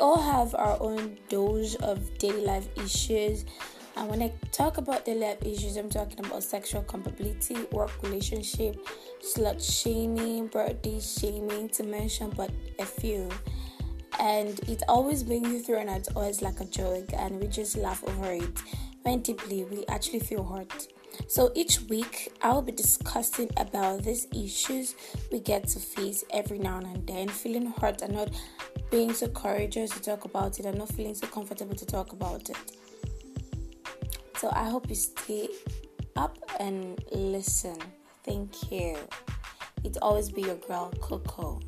all have our own dose of daily life issues. And when I talk about daily life issues, I'm talking about sexual compatibility, work relationship, slut shaming, birthday shaming, to mention but a few. And it always brings you through, and it's always like a joke, and we just laugh over it. When deeply we actually feel hurt. So each week, I'll be discussing about these issues we get to face every now and then, feeling hurt and not being so courageous to talk about it, and not feeling so comfortable to talk about it. So I hope you stay up and listen. Thank you. It always be your girl, Coco.